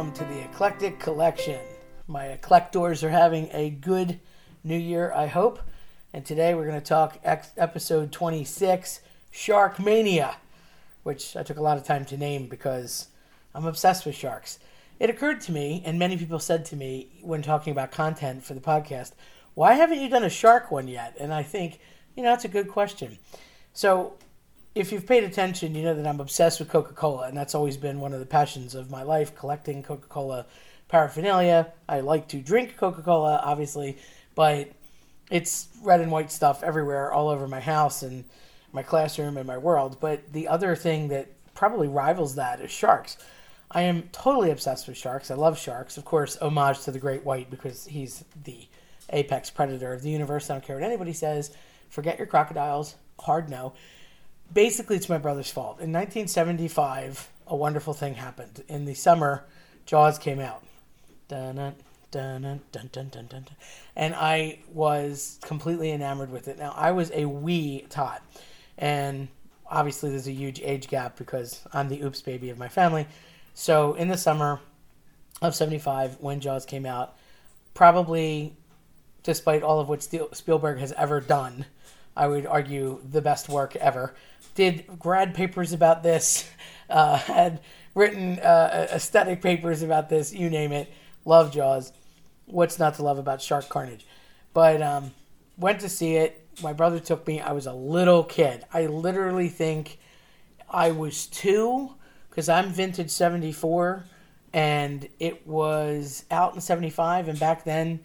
welcome to the Eclectic Collection. My eclectors are having a good new year, I hope. And today we're going to talk ex- episode 26, Shark Mania, which I took a lot of time to name because I'm obsessed with sharks. It occurred to me, and many people said to me when talking about content for the podcast, why haven't you done a shark one yet? And I think, you know, that's a good question. So if you've paid attention, you know that I'm obsessed with Coca Cola, and that's always been one of the passions of my life collecting Coca Cola paraphernalia. I like to drink Coca Cola, obviously, but it's red and white stuff everywhere, all over my house and my classroom and my world. But the other thing that probably rivals that is sharks. I am totally obsessed with sharks. I love sharks. Of course, homage to the great white because he's the apex predator of the universe. I don't care what anybody says. Forget your crocodiles. Hard no basically it's my brother's fault. In 1975, a wonderful thing happened. In the summer, Jaws came out. Dun, dun, dun, dun, dun, dun, dun, dun. And I was completely enamored with it. Now, I was a wee tot. And obviously, there's a huge age gap because I'm the oops baby of my family. So, in the summer of 75, when Jaws came out, probably despite all of what Spielberg has ever done, I would argue the best work ever did grad papers about this, uh, had written uh, aesthetic papers about this, you name it. Love Jaws. What's not to love about Shark Carnage? But um, went to see it. My brother took me. I was a little kid. I literally think I was two because I'm vintage 74 and it was out in 75. And back then,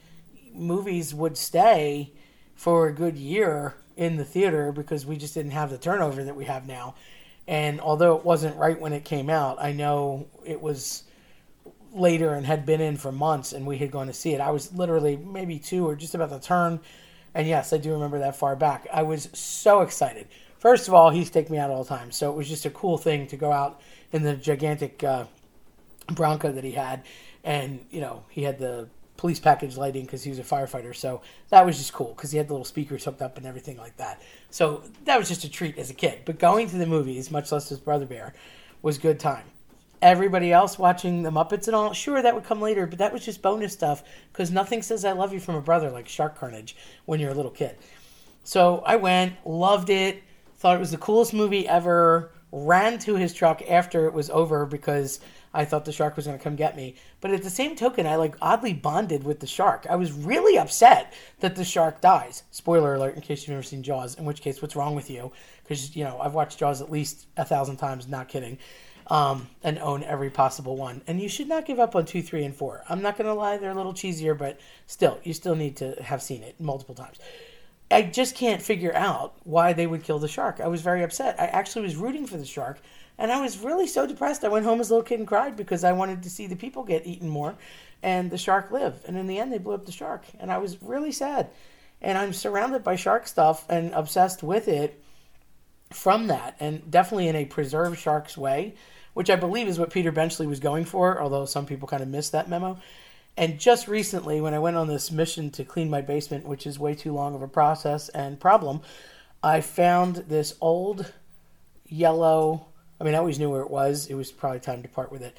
movies would stay for a good year in the theater because we just didn't have the turnover that we have now. And although it wasn't right when it came out, I know it was later and had been in for months and we had gone to see it. I was literally maybe two or just about to turn. And yes, I do remember that far back. I was so excited. First of all, he's taken me out all the time. So it was just a cool thing to go out in the gigantic uh, Bronco that he had. And, you know, he had the police package lighting because he was a firefighter. So that was just cool because he had the little speakers hooked up and everything like that. So that was just a treat as a kid. But going to the movies, much less his brother Bear, was good time. Everybody else watching the Muppets and all, sure, that would come later, but that was just bonus stuff because nothing says I love you from a brother like Shark Carnage when you're a little kid. So I went, loved it, thought it was the coolest movie ever, ran to his truck after it was over because I thought the shark was going to come get me. But at the same token, I like oddly bonded with the shark. I was really upset that the shark dies. Spoiler alert in case you've never seen Jaws, in which case, what's wrong with you? Because, you know, I've watched Jaws at least a thousand times, not kidding, um, and own every possible one. And you should not give up on two, three, and four. I'm not going to lie, they're a little cheesier, but still, you still need to have seen it multiple times. I just can't figure out why they would kill the shark. I was very upset. I actually was rooting for the shark and I was really so depressed. I went home as a little kid and cried because I wanted to see the people get eaten more and the shark live. And in the end, they blew up the shark. And I was really sad. And I'm surrounded by shark stuff and obsessed with it from that. And definitely in a preserve sharks way, which I believe is what Peter Benchley was going for, although some people kind of missed that memo. And just recently, when I went on this mission to clean my basement, which is way too long of a process and problem, I found this old yellow I mean, I always knew where it was. It was probably time to part with it.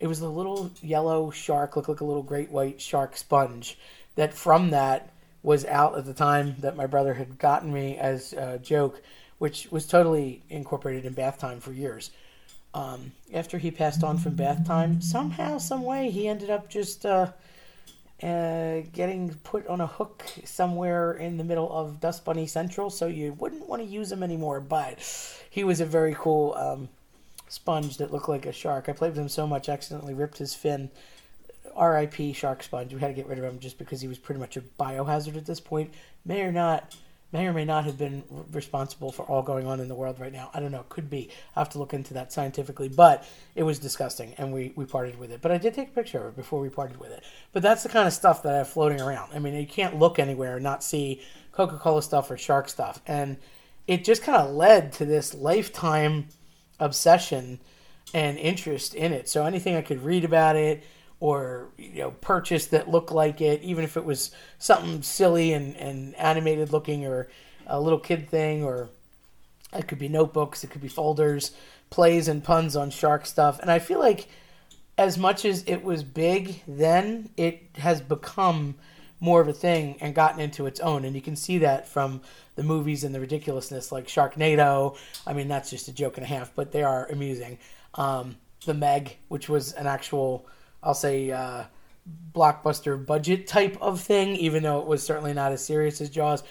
It was a little yellow shark, looked like a little great white shark sponge. That from that was out at the time that my brother had gotten me as a joke, which was totally incorporated in bath time for years. Um, after he passed on from bath time, somehow, some way, he ended up just uh, uh, getting put on a hook somewhere in the middle of Dust Bunny Central, so you wouldn't want to use him anymore. But he was a very cool um, sponge that looked like a shark. I played with him so much, I accidentally ripped his fin. R.I.P. Shark Sponge. We had to get rid of him just because he was pretty much a biohazard at this point. May or not, may or may not have been responsible for all going on in the world right now. I don't know. Could be. I have to look into that scientifically. But it was disgusting, and we we parted with it. But I did take a picture of it before we parted with it. But that's the kind of stuff that I have floating around. I mean, you can't look anywhere and not see Coca-Cola stuff or shark stuff, and it just kind of led to this lifetime obsession and interest in it. So anything I could read about it or you know purchase that looked like it, even if it was something silly and, and animated looking or a little kid thing or it could be notebooks, it could be folders, plays and puns on shark stuff. And I feel like as much as it was big then, it has become more of a thing and gotten into its own. And you can see that from the movies and the ridiculousness, like Sharknado. I mean, that's just a joke and a half, but they are amusing. Um, the Meg, which was an actual, I'll say, uh, blockbuster budget type of thing, even though it was certainly not as serious as Jaws.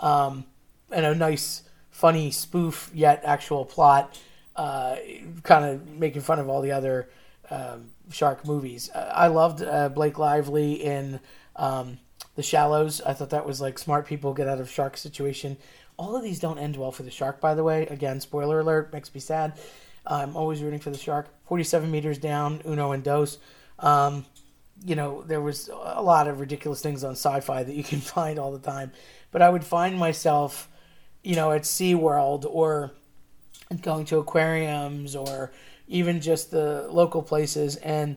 Um, and a nice, funny spoof, yet actual plot, uh, kind of making fun of all the other um, shark movies. I loved uh, Blake Lively in um, The Shallows. I thought that was like smart people get out of shark situation. All of these don't end well for the shark, by the way. Again, spoiler alert, makes me sad. I'm always rooting for the shark. 47 meters down, Uno and Dos. Um, you know, there was a lot of ridiculous things on sci-fi that you can find all the time. But I would find myself, you know, at SeaWorld or going to aquariums or even just the local places and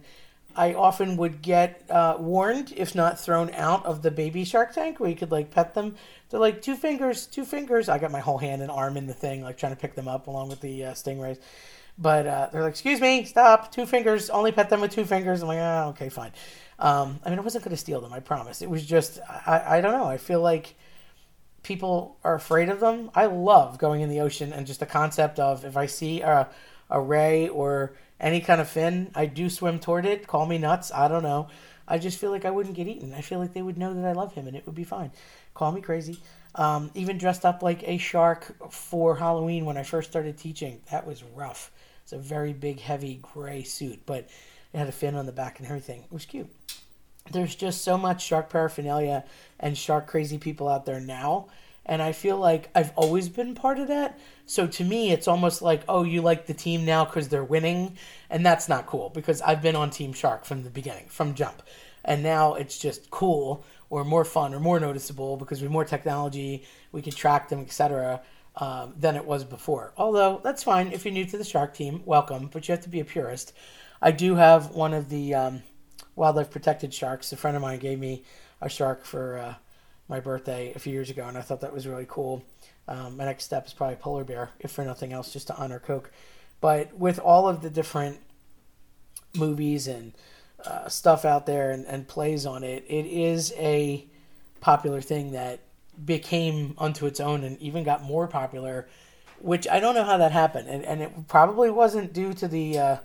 I often would get uh, warned, if not thrown out of the baby shark tank where you could like pet them. They're like two fingers, two fingers. I got my whole hand and arm in the thing, like trying to pick them up along with the uh, stingrays. But uh, they're like, "Excuse me, stop! Two fingers. Only pet them with two fingers." I'm like, "Oh, okay, fine." Um, I mean, I wasn't going to steal them. I promise. It was just, I, I don't know. I feel like people are afraid of them. I love going in the ocean and just the concept of if I see a, a ray or any kind of fin, I do swim toward it. Call me nuts. I don't know. I just feel like I wouldn't get eaten. I feel like they would know that I love him and it would be fine. Call me crazy. Um, even dressed up like a shark for Halloween when I first started teaching. That was rough. It's a very big, heavy gray suit, but it had a fin on the back and everything. It was cute. There's just so much shark paraphernalia and shark crazy people out there now. And I feel like I've always been part of that. So to me, it's almost like, oh, you like the team now because they're winning. And that's not cool because I've been on Team Shark from the beginning, from jump. And now it's just cool or more fun or more noticeable because with more technology, we can track them, etc um, than it was before. Although that's fine if you're new to the shark team, welcome, but you have to be a purist. I do have one of the um, wildlife protected sharks. A friend of mine gave me a shark for uh, my birthday a few years ago, and I thought that was really cool. Um, my next step is probably polar bear, if for nothing else, just to honor Coke. But with all of the different movies and uh, stuff out there and, and plays on it, it is a popular thing that became unto its own and even got more popular, which I don't know how that happened, and and it probably wasn't due to the uh,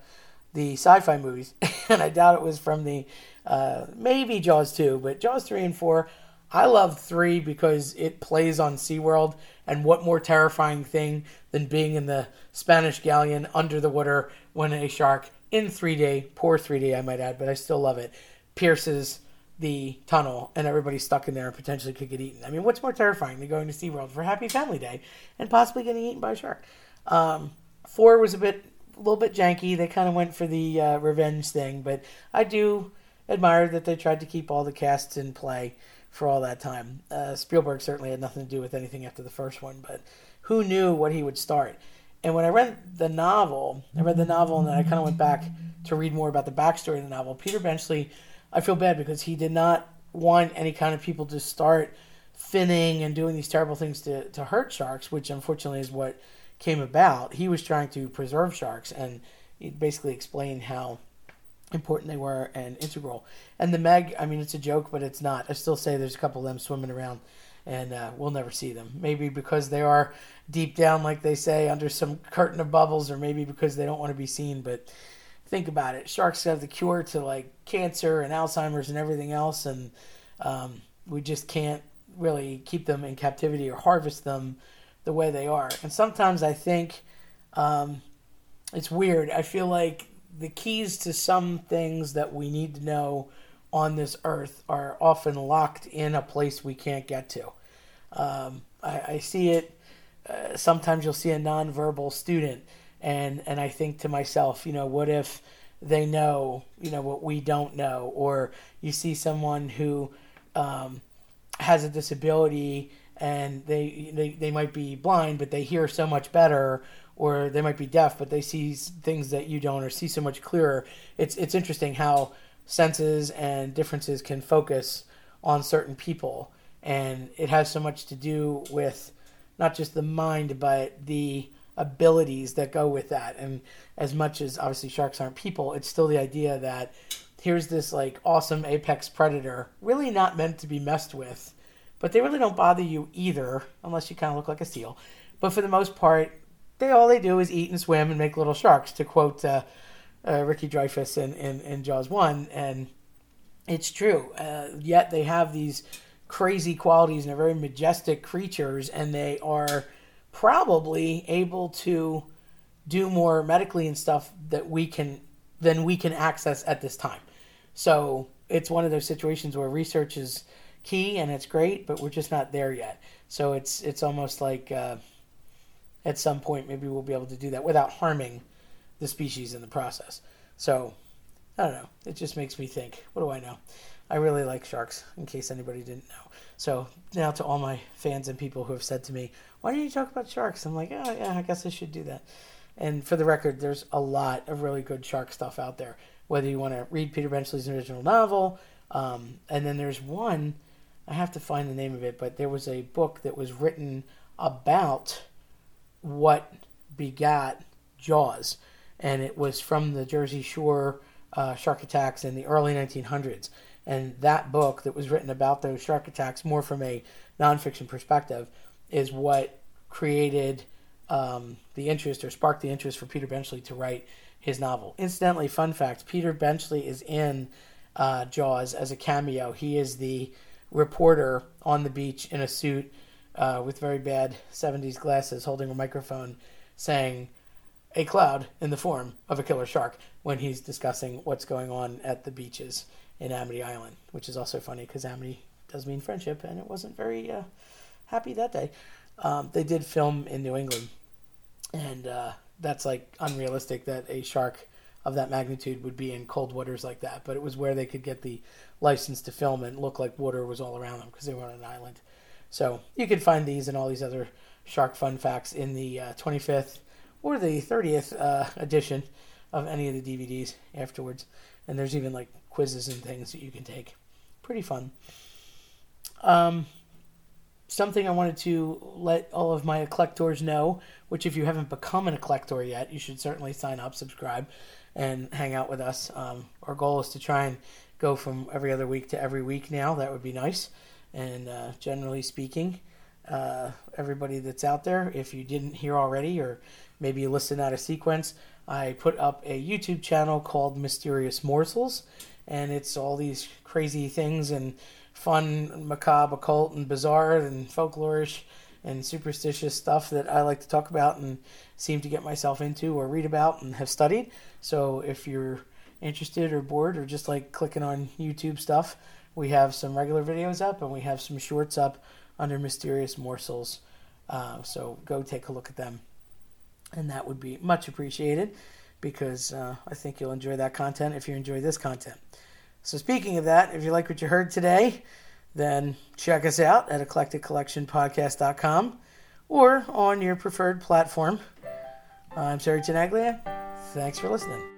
the sci-fi movies, and I doubt it was from the uh, maybe Jaws two, but Jaws three and four. I love three because it plays on SeaWorld, and what more terrifying thing than being in the Spanish galleon under the water when a shark in 3D, poor 3D I might add, but I still love it, pierces the tunnel and everybody's stuck in there and potentially could get eaten. I mean, what's more terrifying than going to SeaWorld for Happy Family Day and possibly getting eaten by a shark? Um, four was a bit, a little bit janky. They kind of went for the uh, revenge thing, but I do admire that they tried to keep all the casts in play for all that time. Uh, Spielberg certainly had nothing to do with anything after the first one, but who knew what he would start? And when I read the novel, I read the novel and then I kind of went back to read more about the backstory of the novel. Peter Benchley I feel bad because he did not want any kind of people to start finning and doing these terrible things to, to hurt sharks, which unfortunately is what came about. He was trying to preserve sharks and basically explained how important they were and integral. And the Meg, I mean, it's a joke, but it's not. I still say there's a couple of them swimming around and uh, we'll never see them. Maybe because they are deep down, like they say, under some curtain of bubbles, or maybe because they don't want to be seen. But think about it. Sharks have the cure to like cancer and Alzheimer's and everything else, and um, we just can't really keep them in captivity or harvest them the way they are. And sometimes I think um, it's weird. I feel like the keys to some things that we need to know on this earth are often locked in a place we can't get to. Um, I, I, see it. Uh, sometimes you'll see a nonverbal student and and I think to myself, you know, what if they know, you know, what we don't know, or you see someone who um, has a disability and they, they they might be blind, but they hear so much better, or they might be deaf, but they see things that you don't, or see so much clearer. It's it's interesting how senses and differences can focus on certain people, and it has so much to do with not just the mind, but the abilities that go with that. And as much as obviously sharks aren't people, it's still the idea that here's this like awesome apex predator, really not meant to be messed with, but they really don't bother you either, unless you kind of look like a seal. But for the most part, they all they do is eat and swim and make little sharks, to quote uh, uh, Ricky Dreyfuss in, in, in Jaws one, and it's true. Uh, yet they have these crazy qualities and are very majestic creatures, and they are probably able to do more medically and stuff that we can than we can access at this time. So it's one of those situations where research is key and it's great, but we're just not there yet. So it's it's almost like uh, at some point maybe we'll be able to do that without harming the species in the process. So I don't know. It just makes me think. What do I know? I really like sharks, in case anybody didn't know. So now to all my fans and people who have said to me, "Why don't you talk about sharks?" I'm like, "Oh yeah, I guess I should do that." And for the record, there's a lot of really good shark stuff out there. Whether you want to read Peter Benchley's original novel, um, and then there's one, I have to find the name of it, but there was a book that was written about what begat Jaws, and it was from the Jersey Shore uh, shark attacks in the early 1900s. And that book that was written about those shark attacks, more from a nonfiction perspective, is what created um, the interest or sparked the interest for Peter Benchley to write his novel. Incidentally, fun fact Peter Benchley is in uh, Jaws as a cameo. He is the reporter on the beach in a suit uh, with very bad 70s glasses holding a microphone saying, a cloud in the form of a killer shark when he's discussing what's going on at the beaches in Amity Island, which is also funny because Amity does mean friendship, and it wasn't very uh, happy that day. Um, they did film in New England, and uh, that's like unrealistic that a shark of that magnitude would be in cold waters like that. But it was where they could get the license to film and look like water was all around them because they were on an island. So you can find these and all these other shark fun facts in the uh, 25th or the 30th uh, edition of any of the DVDs afterwards. And there's even like quizzes and things that you can take. Pretty fun. Um, something I wanted to let all of my eclectors know, which if you haven't become an eclector yet, you should certainly sign up, subscribe, and hang out with us. Um, our goal is to try and go from every other week to every week now. That would be nice. And uh, generally speaking, uh, everybody that's out there, if you didn't hear already, or maybe you listen out of sequence, I put up a YouTube channel called Mysterious Morsels, and it's all these crazy things and fun, macabre, occult, and bizarre and folklorish and superstitious stuff that I like to talk about and seem to get myself into or read about and have studied. So if you're interested or bored or just like clicking on YouTube stuff, we have some regular videos up and we have some shorts up under Mysterious Morsels. Uh, so go take a look at them. And that would be much appreciated because uh, I think you'll enjoy that content if you enjoy this content. So, speaking of that, if you like what you heard today, then check us out at eclecticcollectionpodcast.com or on your preferred platform. I'm Sergio Tenaglia. Thanks for listening.